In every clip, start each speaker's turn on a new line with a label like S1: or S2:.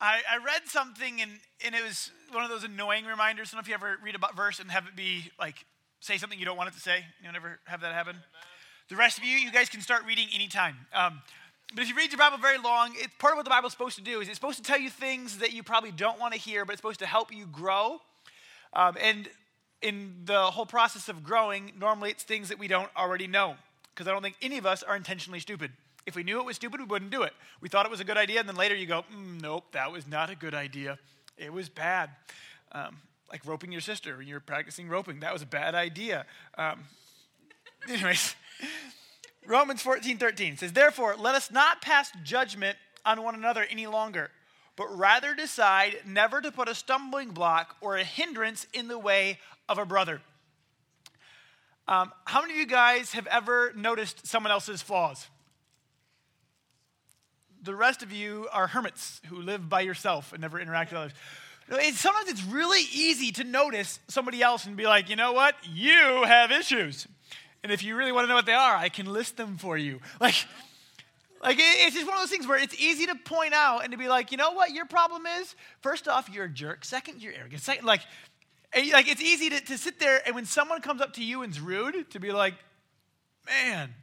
S1: I, I read something and, and it was one of those annoying reminders. I don't know if you ever read a verse and have it be like, say something you don't want it to say. You never have that happen? The rest of you, you guys can start reading anytime. Um, but if you read your Bible very long, it's part of what the Bible's supposed to do is it's supposed to tell you things that you probably don't want to hear, but it's supposed to help you grow. Um, and in the whole process of growing, normally it's things that we don't already know. Because I don't think any of us are intentionally stupid. If we knew it was stupid, we wouldn't do it. We thought it was a good idea, and then later you go, mm, nope, that was not a good idea. It was bad. Um, like roping your sister when you're practicing roping, that was a bad idea. Um, anyways. Romans 14, 13 says, Therefore, let us not pass judgment on one another any longer, but rather decide never to put a stumbling block or a hindrance in the way of a brother. Um, how many of you guys have ever noticed someone else's flaws? The rest of you are hermits who live by yourself and never interact with others. It's, sometimes it's really easy to notice somebody else and be like, you know what? You have issues. And if you really want to know what they are, I can list them for you. Like, like it's just one of those things where it's easy to point out and to be like, you know what your problem is? First off, you're a jerk. Second, you're arrogant. Second, like, eh, like it's easy to, to sit there and when someone comes up to you and's rude, to be like, man,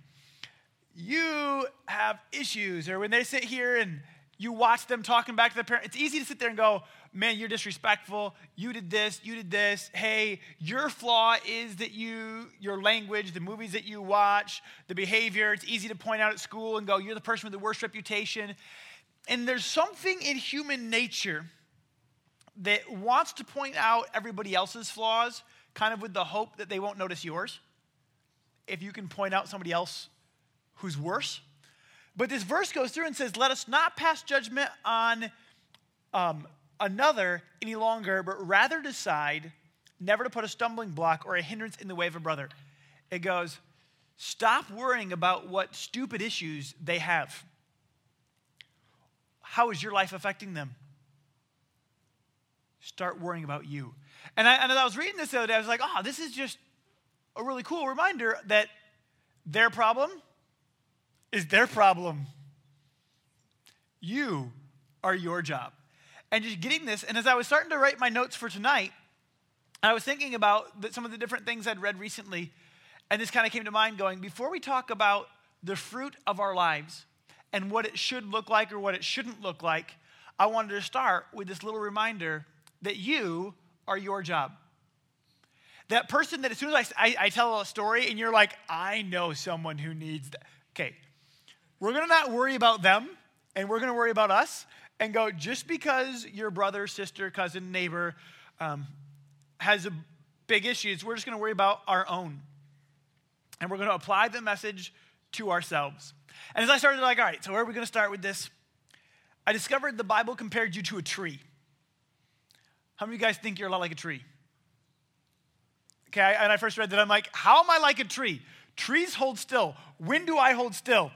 S1: you have issues. Or when they sit here and you watch them talking back to their parent, it's easy to sit there and go, man, you're disrespectful. You did this, you did this. Hey, your flaw is that you, your language, the movies that you watch, the behavior. It's easy to point out at school and go, you're the person with the worst reputation. And there's something in human nature that wants to point out everybody else's flaws, kind of with the hope that they won't notice yours. If you can point out somebody else who's worse. But this verse goes through and says, Let us not pass judgment on um, another any longer, but rather decide never to put a stumbling block or a hindrance in the way of a brother. It goes, Stop worrying about what stupid issues they have. How is your life affecting them? Start worrying about you. And, I, and as I was reading this the other day, I was like, oh, this is just a really cool reminder that their problem is their problem. You are your job. And just getting this, and as I was starting to write my notes for tonight, I was thinking about some of the different things I'd read recently, and this kind of came to mind going, before we talk about the fruit of our lives and what it should look like or what it shouldn't look like, I wanted to start with this little reminder that you are your job. That person that as soon as I, I, I tell a story and you're like, I know someone who needs that. Okay, we're gonna not worry about them and we're gonna worry about us and go, just because your brother, sister, cousin, neighbor um, has a big issues, we're just gonna worry about our own. And we're gonna apply the message to ourselves. And as I started, like, all right, so where are we gonna start with this? I discovered the Bible compared you to a tree. How many of you guys think you're a lot like a tree? Okay, and I first read that, I'm like, how am I like a tree? Trees hold still. When do I hold still?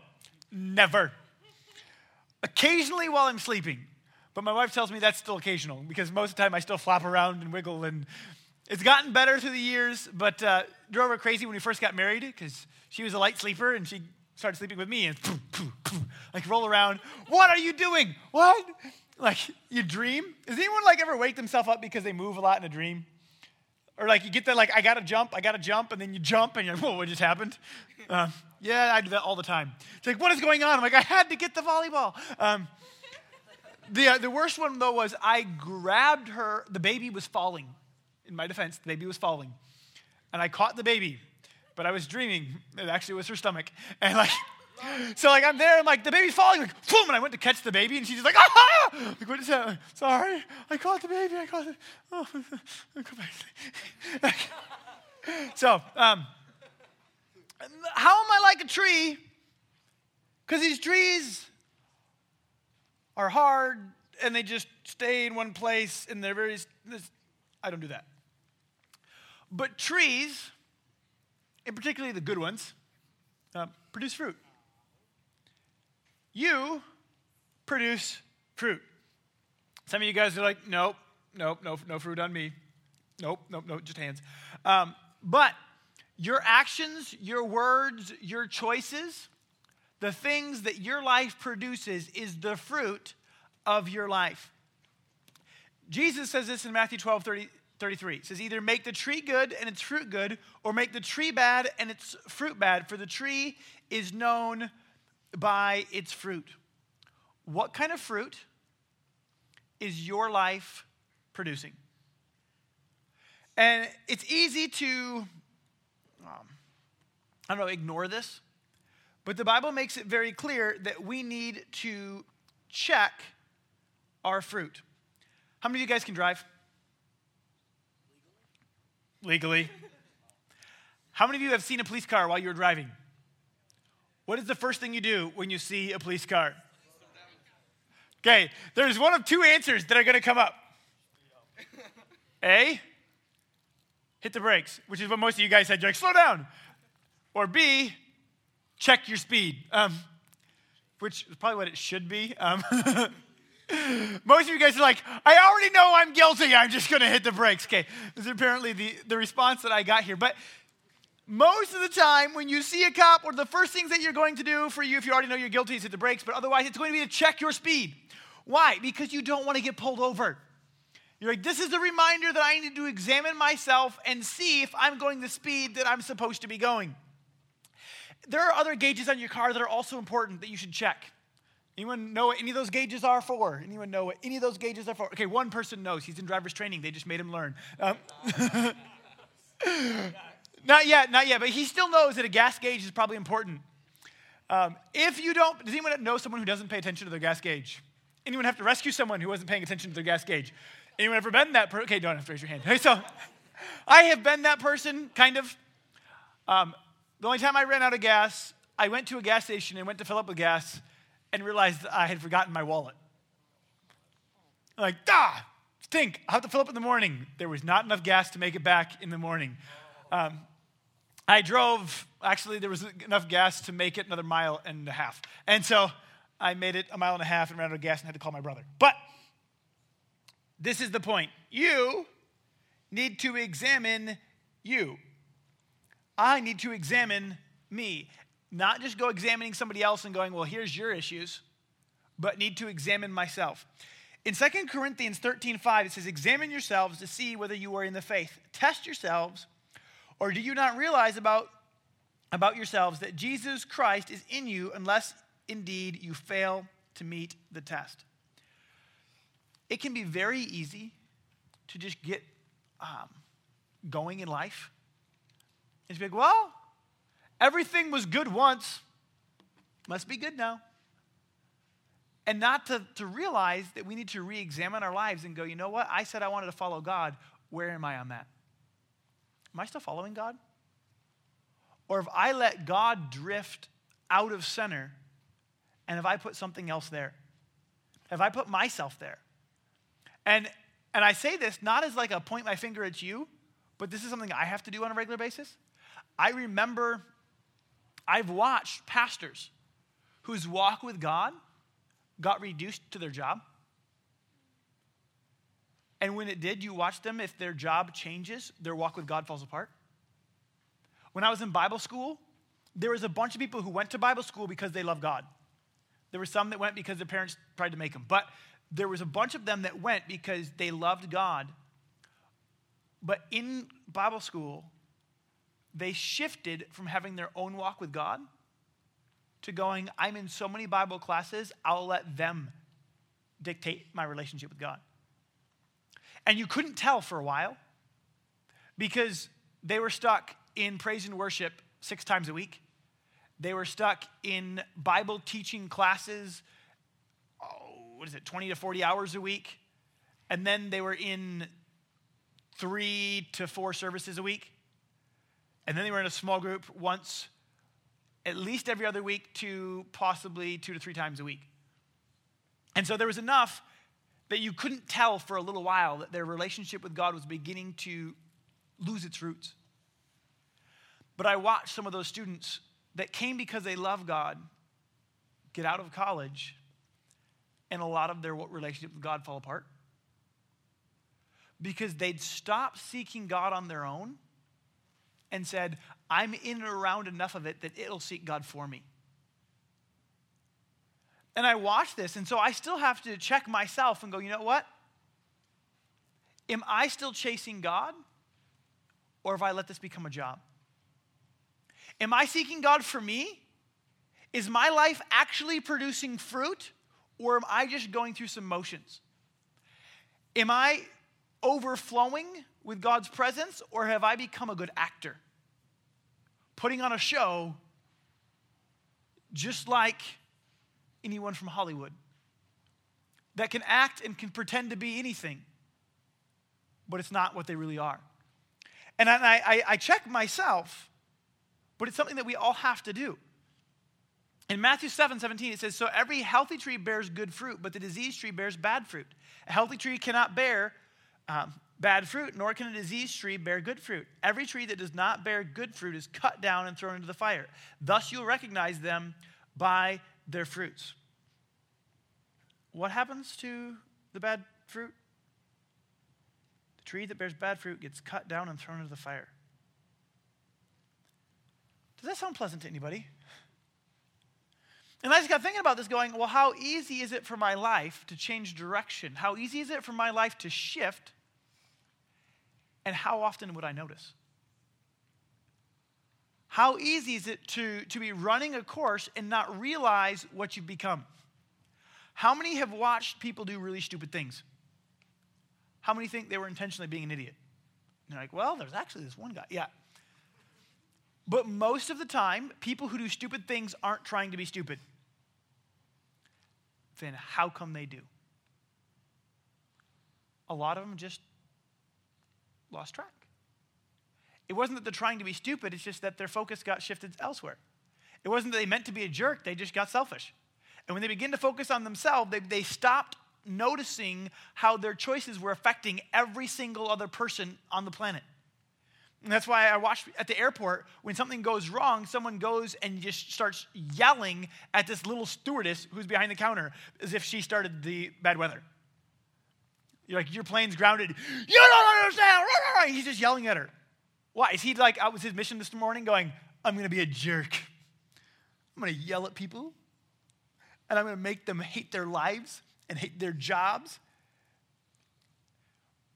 S1: Never. Occasionally while I'm sleeping. But my wife tells me that's still occasional because most of the time I still flop around and wiggle. And it's gotten better through the years, but uh, drove her crazy when we first got married because she was a light sleeper and she started sleeping with me and like roll around. What are you doing? What? Like you dream? Does anyone like ever wake themselves up because they move a lot in a dream? Or like you get that, like I gotta jump, I gotta jump, and then you jump, and you're like, whoa, what just happened? Uh, yeah, I do that all the time. It's like, what is going on? I'm like, I had to get the volleyball. Um, the, uh, the worst one, though, was I grabbed her. The baby was falling. In my defense, the baby was falling. And I caught the baby, but I was dreaming. It actually was her stomach. And like, so like I'm there, and like the baby's falling, like boom, and I went to catch the baby, and she's just like, ah! Like, what is that? Sorry, I caught the baby. I caught it. Oh, so, um, how am I like a tree? Because these trees are hard and they just stay in one place and they're very, I don't do that. But trees, and particularly the good ones, uh, produce fruit. You produce fruit. Some of you guys are like, nope, nope, no, no fruit on me. Nope, nope, nope, just hands. Um, but your actions, your words, your choices, the things that your life produces is the fruit of your life. Jesus says this in Matthew 12, 30, 33. It says, Either make the tree good and its fruit good, or make the tree bad and its fruit bad, for the tree is known by its fruit. What kind of fruit is your life producing? And it's easy to, um, I don't know, ignore this, but the Bible makes it very clear that we need to check our fruit. How many of you guys can drive? Legally. How many of you have seen a police car while you were driving? What is the first thing you do when you see a police car? Okay, there's one of two answers that are going to come up. A, hit the brakes, which is what most of you guys said. You're like, slow down. Or B, check your speed, um, which is probably what it should be. Um, most of you guys are like, I already know I'm guilty. I'm just going to hit the brakes. Okay, this is apparently the, the response that I got here. But most of the time, when you see a cop, one of the first things that you're going to do for you, if you already know you're guilty, is hit the brakes. But otherwise, it's going to be to check your speed. Why? Because you don't want to get pulled over. You're like, this is a reminder that I need to examine myself and see if I'm going the speed that I'm supposed to be going. There are other gauges on your car that are also important that you should check. Anyone know what any of those gauges are for? Anyone know what any of those gauges are for? Okay, one person knows. He's in driver's training. They just made him learn. Um, not yet, not yet, but he still knows that a gas gauge is probably important. Um, if you don't, does anyone know someone who doesn't pay attention to their gas gauge? Anyone have to rescue someone who wasn't paying attention to their gas gauge? Anyone ever been that person? Okay, don't have to raise your hand. Hey, so I have been that person, kind of. Um, the only time I ran out of gas, I went to a gas station and went to fill up with gas and realized I had forgotten my wallet. I'm like, ah, stink. I'll have to fill up in the morning. There was not enough gas to make it back in the morning. Um, I drove, actually, there was enough gas to make it another mile and a half. And so I made it a mile and a half and ran out of gas and had to call my brother. But this is the point. You need to examine you. I need to examine me. Not just go examining somebody else and going, well, here's your issues, but need to examine myself. In 2 Corinthians 13 5, it says, Examine yourselves to see whether you are in the faith. Test yourselves, or do you not realize about, about yourselves that Jesus Christ is in you unless indeed you fail to meet the test? it can be very easy to just get um, going in life and be like, well, everything was good once, must be good now. And not to, to realize that we need to re examine our lives and go, you know what? I said I wanted to follow God. Where am I on that? Am I still following God? Or if I let God drift out of center and if I put something else there? Have I put myself there? And, and I say this not as like a point my finger at you, but this is something I have to do on a regular basis. I remember I've watched pastors whose walk with God got reduced to their job. And when it did, you watch them, if their job changes, their walk with God falls apart. When I was in Bible school, there was a bunch of people who went to Bible school because they love God. There were some that went because their parents tried to make them. But there was a bunch of them that went because they loved God. But in Bible school, they shifted from having their own walk with God to going, I'm in so many Bible classes, I'll let them dictate my relationship with God. And you couldn't tell for a while because they were stuck in praise and worship six times a week. They were stuck in Bible teaching classes oh, what is it, 20 to 40 hours a week. And then they were in three to four services a week. And then they were in a small group once, at least every other week, to possibly two to three times a week. And so there was enough that you couldn't tell for a little while that their relationship with God was beginning to lose its roots. But I watched some of those students that came because they love God get out of college and a lot of their relationship with God fall apart. Because they'd stopped seeking God on their own and said, I'm in and around enough of it that it'll seek God for me. And I watch this, and so I still have to check myself and go, you know what? Am I still chasing God? Or have I let this become a job? Am I seeking God for me? Is my life actually producing fruit? Or am I just going through some motions? Am I overflowing with God's presence? Or have I become a good actor? Putting on a show just like anyone from Hollywood that can act and can pretend to be anything, but it's not what they really are. And I, I, I check myself, but it's something that we all have to do. In Matthew 7 17, it says, So every healthy tree bears good fruit, but the diseased tree bears bad fruit. A healthy tree cannot bear um, bad fruit, nor can a diseased tree bear good fruit. Every tree that does not bear good fruit is cut down and thrown into the fire. Thus you'll recognize them by their fruits. What happens to the bad fruit? The tree that bears bad fruit gets cut down and thrown into the fire. Does that sound pleasant to anybody? And I just got thinking about this, going, well, how easy is it for my life to change direction? How easy is it for my life to shift? And how often would I notice? How easy is it to, to be running a course and not realize what you've become? How many have watched people do really stupid things? How many think they were intentionally being an idiot? And they're like, well, there's actually this one guy. Yeah. But most of the time, people who do stupid things aren't trying to be stupid. Then how come they do? A lot of them just lost track. It wasn't that they're trying to be stupid, it's just that their focus got shifted elsewhere. It wasn't that they meant to be a jerk, they just got selfish. And when they begin to focus on themselves, they, they stopped noticing how their choices were affecting every single other person on the planet. And that's why I watch at the airport when something goes wrong, someone goes and just starts yelling at this little stewardess who's behind the counter as if she started the bad weather. You're like, your plane's grounded. You don't understand. He's just yelling at her. Why? Is he like out with his mission this morning going, I'm going to be a jerk? I'm going to yell at people and I'm going to make them hate their lives and hate their jobs.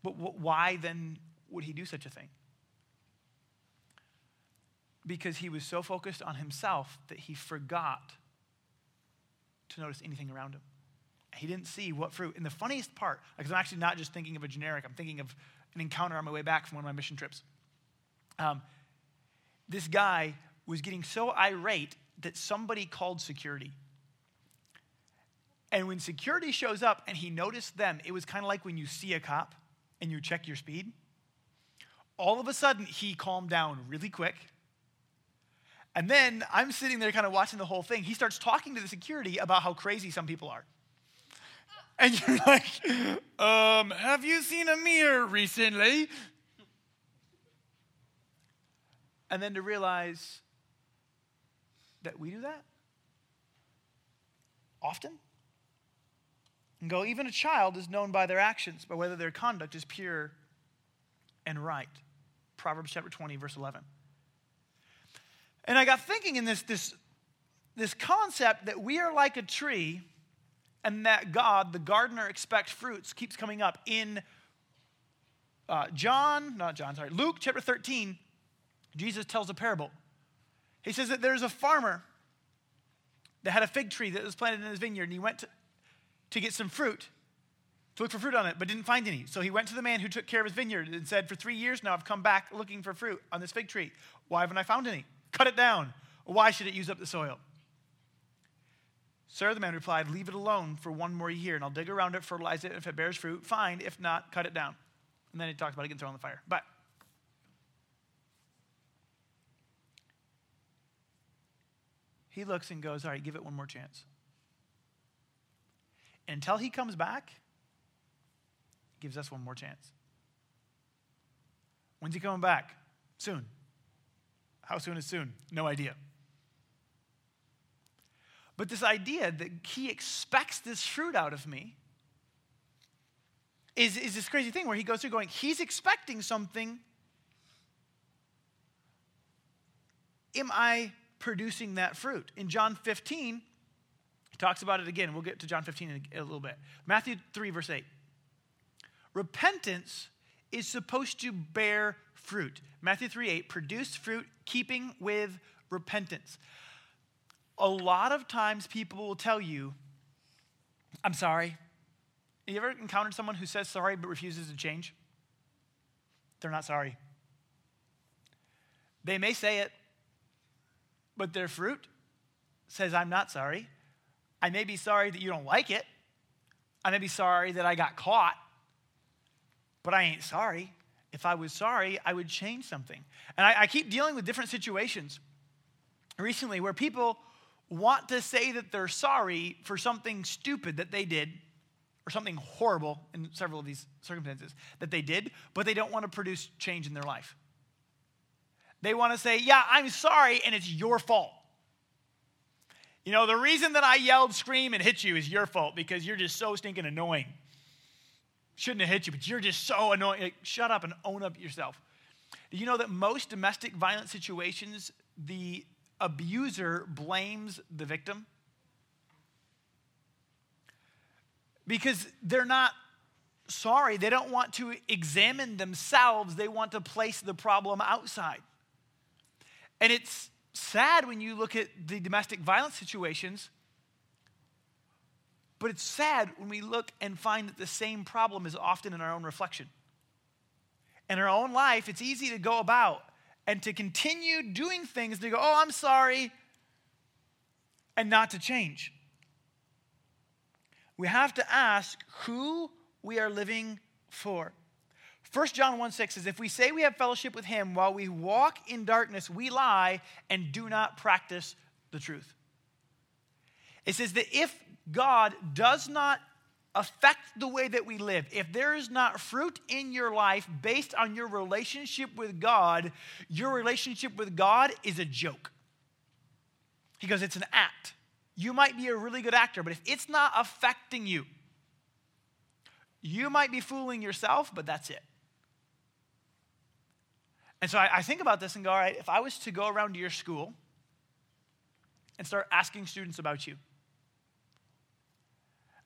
S1: But why then would he do such a thing? Because he was so focused on himself that he forgot to notice anything around him. He didn't see what fruit. And the funniest part, because I'm actually not just thinking of a generic, I'm thinking of an encounter on my way back from one of my mission trips. Um, this guy was getting so irate that somebody called security. And when security shows up and he noticed them, it was kind of like when you see a cop and you check your speed. All of a sudden, he calmed down really quick. And then I'm sitting there kind of watching the whole thing. He starts talking to the security about how crazy some people are. And you're like, um, have you seen a mirror recently? And then to realize that we do that often and go, even a child is known by their actions, by whether their conduct is pure and right. Proverbs chapter 20, verse 11. And I got thinking in this, this, this concept that we are like a tree and that God, the gardener, expects fruits, keeps coming up. In uh, John, not John, sorry, Luke chapter 13, Jesus tells a parable. He says that there's a farmer that had a fig tree that was planted in his vineyard, and he went to, to get some fruit, to look for fruit on it, but didn't find any. So he went to the man who took care of his vineyard and said, For three years now, I've come back looking for fruit on this fig tree. Why haven't I found any? Cut it down. Why should it use up the soil? Sir, the man replied, Leave it alone for one more year, and I'll dig around it, fertilize it. If it bears fruit, fine. If not, cut it down. And then he talks about it getting thrown in the fire. But he looks and goes, All right, give it one more chance until he comes back, gives us one more chance. When's he coming back? Soon. How soon is soon? No idea. But this idea that he expects this fruit out of me is, is this crazy thing where he goes through going, he's expecting something. Am I producing that fruit? In John 15, he talks about it again. We'll get to John 15 in a, little bit. Matthew 3, verse 8. Repentance is supposed to bear fruit. Matthew 3 8, produce fruit keeping with repentance. A lot of times people will tell you, I'm sorry. Have You ever encountered someone who says sorry but refuses to change? They're not sorry. They may say it, but their fruit says, I'm not sorry. I may be sorry that you don't like it. I may be sorry that I got caught, but I ain't sorry. If I was sorry, I would change something. And I, I keep dealing with different situations recently where people want to say that they're sorry for something stupid that they did or something horrible in several of these circumstances that they did, but they don't want to produce change in their life. They want to say, Yeah, I'm sorry, and it's your fault. You know, the reason that I yelled, scream, and hit you is your fault because you're just so stinking annoying. Shouldn't have hit you, but you're just so annoying. Like, shut up and own up yourself. Do you know that most domestic violence situations, the abuser blames the victim? Because they're not sorry. They don't want to examine themselves, they want to place the problem outside. And it's sad when you look at the domestic violence situations, but it's sad when we look and find that the same problem is often in our own reflection. In our own life, it's easy to go about and to continue doing things to go, oh, I'm sorry, and not to change. We have to ask who we are living for. 1 John 1 6 says, If we say we have fellowship with him while we walk in darkness, we lie and do not practice the truth. It says that if God does not affect the way that we live, if there is not fruit in your life based on your relationship with God, your relationship with God is a joke. He goes, It's an act. You might be a really good actor, but if it's not affecting you, you might be fooling yourself, but that's it. And so I, I, think about this and go, all right, if I was to go around to your school and start asking students about you,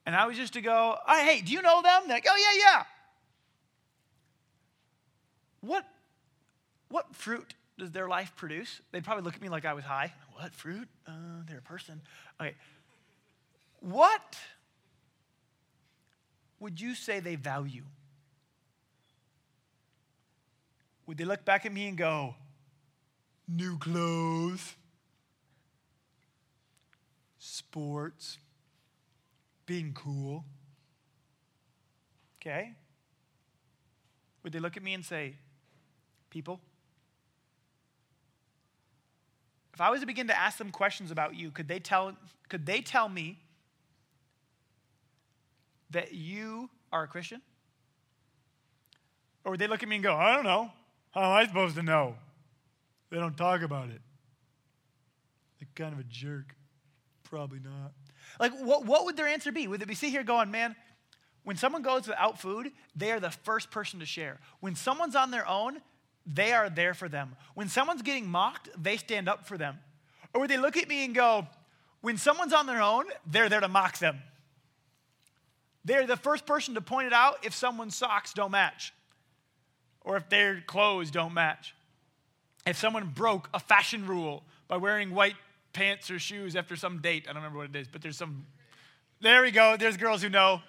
S1: and I was just to go, hey, do you know them? They're like, oh, yeah, yeah. What, what fruit does their life produce? They'd probably look at me like I was high. What fruit? Uh, they're a person. Okay. What would you say they value? Would they look back at me and go, new clothes, sports, being cool? Okay. Would they look at me and say, people? If I was to begin to ask them questions about you, could they tell, could they tell me that you are a Christian? Or would they look at me and go, I don't know. How am I supposed to know? They don't talk about it. They're kind of a jerk. Probably not. Like, what, what would their answer be? Would they be sit here going, man, when someone goes without food, they are the first person to share. When someone's on their own, they are there for them. When someone's getting mocked, they stand up for them. Or would they look at me and go, when someone's on their own, they're there to mock them. They're the first person to point it out if someone's socks don't match or if their clothes don't match. If someone broke a fashion rule by wearing white pants or shoes after some date, I don't remember what it is, but there's some. There we go. There's girls who know.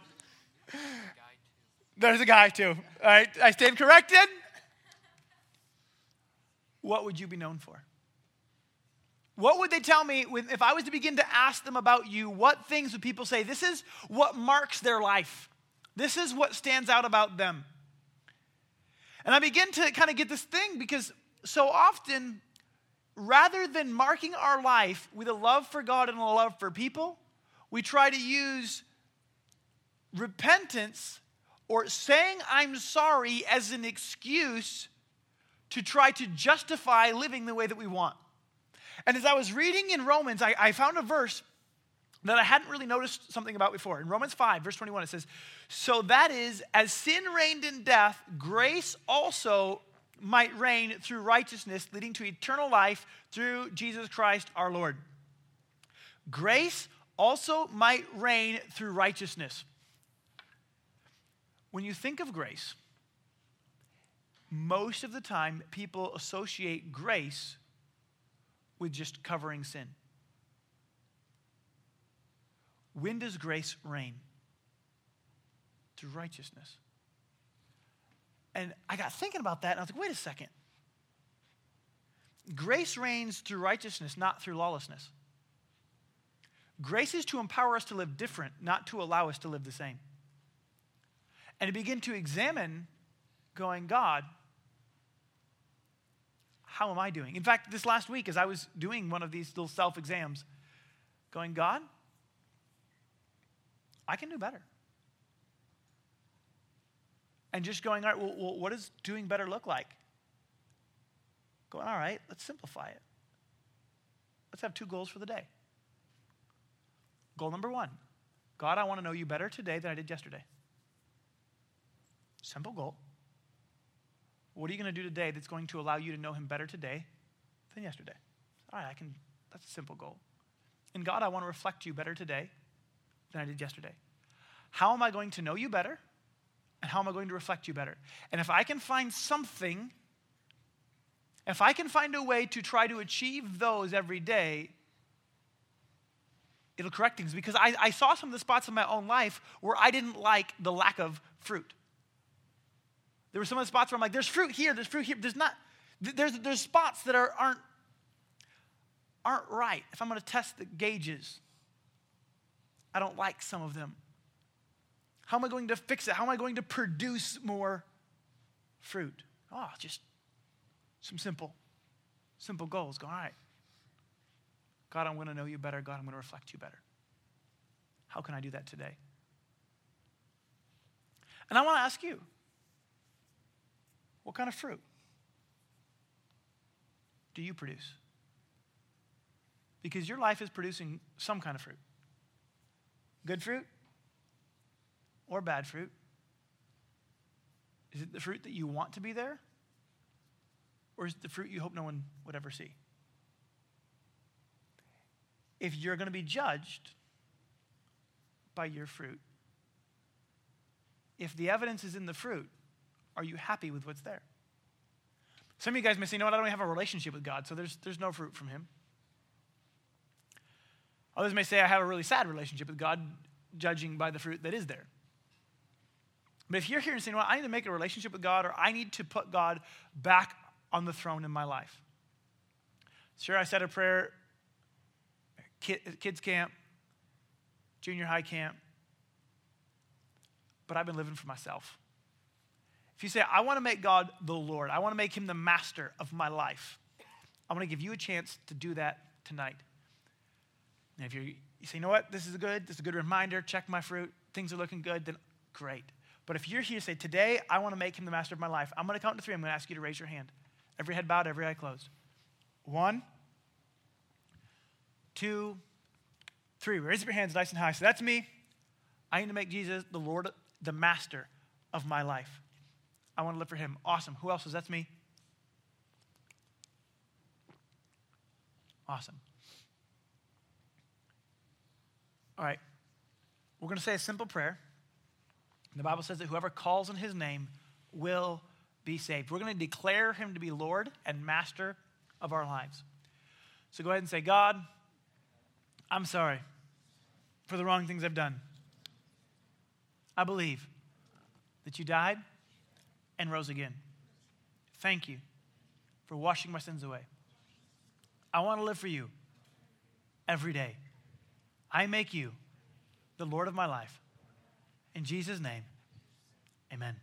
S1: There's a guy too. All right, I stand corrected. What would you be known for? What would they tell me if I was to begin to ask them about you? What things would people say? This is what marks their life. This is what stands out about them. And I begin to kind of get this thing because so often, rather than marking our life with a love for God and a love for people, we try to use repentance or saying I'm sorry as an excuse to try to justify living the way that we want. And as I was reading in Romans, I, I found a verse that I hadn't really noticed something about before. In Romans 5, verse 21, it says, So that is, as sin reigned in death, grace also might reign through righteousness, leading to eternal life through Jesus Christ our Lord. Grace also might reign through righteousness. When you think of grace, most of the time, people associate grace with just covering sin. When does grace reign? Through righteousness. And I got thinking about that, and I was like, wait a second. Grace reigns through righteousness, not through lawlessness. Grace is to empower us to live different, not to allow us to live the same. And to begin to examine, going, God, how am I doing? In fact, this last week, as I was doing one of these little self exams, going, God, I can do better. And just going, all right, well, what does doing better look like? Going, all right, let's simplify it. Let's have two goals for the day. Goal number one God, I want to know you better today than I did yesterday. Simple goal. What are you going to do today that's going to allow you to know him better today than yesterday? All right, I can, that's a simple goal. And God, I want to reflect you better today than I did yesterday. How am I going to know you better? And how am I going to reflect you better? And if I can find something, if I can find a way to try to achieve those every day, it'll correct things because I, I saw some of the spots in my own life where I didn't like the lack of fruit. There were some of the spots where I'm like, there's fruit here, there's fruit here. There's not, there's, there's spots that are, aren't, aren't right. If I'm going to test the gauges, I don't like some of them. How am I going to fix it? How am I going to produce more fruit? Oh, just some simple, simple goals. Go, all right. God, I'm going to know you better. God, I'm going to reflect you better. How can I do that today? And I want to ask you what kind of fruit do you produce? Because your life is producing some kind of fruit good fruit or bad fruit. Is it the fruit that you want to be there? Or is it the fruit you hope no one would ever see? If you're going to be judged by your fruit, if the evidence is in the fruit, are you happy with what's there? Some of you guys may say, you know what, I don't have a relationship with God, so there's, there's no fruit from Him. Others may say, I have a really sad relationship with God, judging by the fruit that is there. But if you're here and saying, well, I need to make a relationship with God, or I need to put God back on the throne in my life. Sure, I said a prayer, kids camp, junior high camp, but I've been living for myself. If you say, I want to make God the Lord, I want to make him the master of my life, I want to give you a chance to do that tonight. And if you say, you know what, this is a good, this is a good reminder, check my fruit, things are looking good, then great. But if you're here to say, today I want to make him the master of my life, I'm going to count to three. I'm going to ask you to raise your hand. Every head bowed, every eye closed. One, two, three. Raise up your hands nice and high. So that's me. I need to make Jesus the Lord, the master of my life. I want to live for him. Awesome. Who else is that's me? Awesome. All right. We're going to say a simple prayer. The Bible says that whoever calls on his name will be saved. We're going to declare him to be Lord and master of our lives. So go ahead and say, God, I'm sorry for the wrong things I've done. I believe that you died and rose again. Thank you for washing my sins away. I want to live for you every day. I make you the Lord of my life. In Jesus' name, amen.